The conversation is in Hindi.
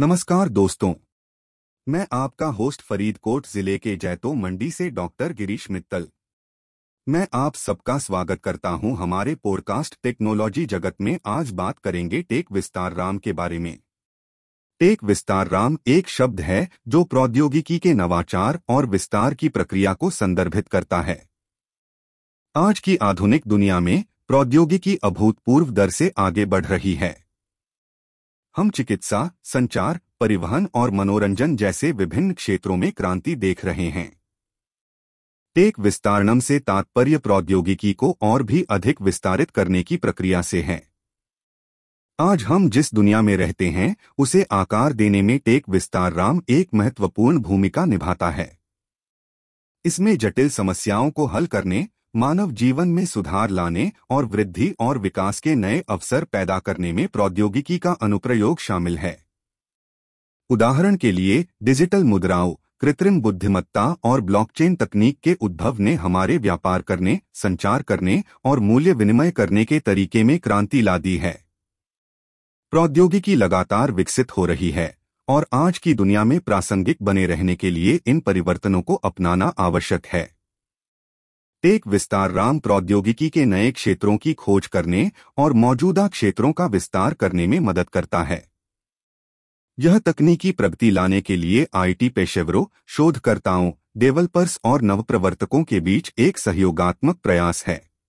नमस्कार दोस्तों। मैं आपका होस्ट फरीदकोट ज़िले के जैतो मंडी से डॉक्टर गिरीश मित्तल। मैं आप सबका स्वागत करता हूँ हमारे पॉडकास्ट टेक्नोलॉजी जगत में आज बात करेंगे टेक विस्तार राम के बारे में। टेक विस्तार राम एक शब्द है जो प्रौद्योगिकी के नवाचार और विस्तार की प्रक्रिया को संदर्भित करता है। आज की आधुनिक दुनिया में प्रौद्योगिकी अभूतपूर्व दर से आगे बढ़ रही है। हम चिकित्सा, संचार, परिवहन और मनोरंजन जैसे विभिन्न क्षेत्रों में क्रांति देख रहे हैं। टेक विस्तारणम से तात्पर्य प्रौद्योगिकी को और भी अधिक विस्तारित करने की प्रक्रिया से है। आज हम जिस दुनिया में रहते हैं, उसे आकार देने में टेक विस्तार राम एक महत्वपूर्ण भूमिका निभाता है। इसमें जटिल समस्याओं को हल करने मानव जीवन में सुधार लाने और वृद्धि और विकास के नए अवसर पैदा करने में प्रौद्योगिकी का अनुप्रयोग शामिल है। उदाहरण के लिए, डिजिटल मुद्राओं, कृत्रिम बुद्धिमत्ता और ब्लॉकचेन तकनीक के उद्भव ने हमारे व्यापार करने, संचार करने और मूल्य विनिमय करने के तरीके में क्रांति ला दी है। प्रौद्योगिकी लगातार विकसित हो रही है और आज की दुनिया में प्रासंगिक बने रहने के लिए इन परिवर्तनों को अपनाना आवश्यक है। टेक विस्तार राम प्रौद्योगिकी के नए क्षेत्रों की खोज करने और मौजूदा क्षेत्रों का विस्तार करने में मदद करता है। यह तकनीकी प्रगति लाने के लिए आईटी पेशेवरों, शोधकर्ताओं, डेवलपर्स और नवप्रवर्तकों के बीच एक सहयोगात्मक प्रयास है।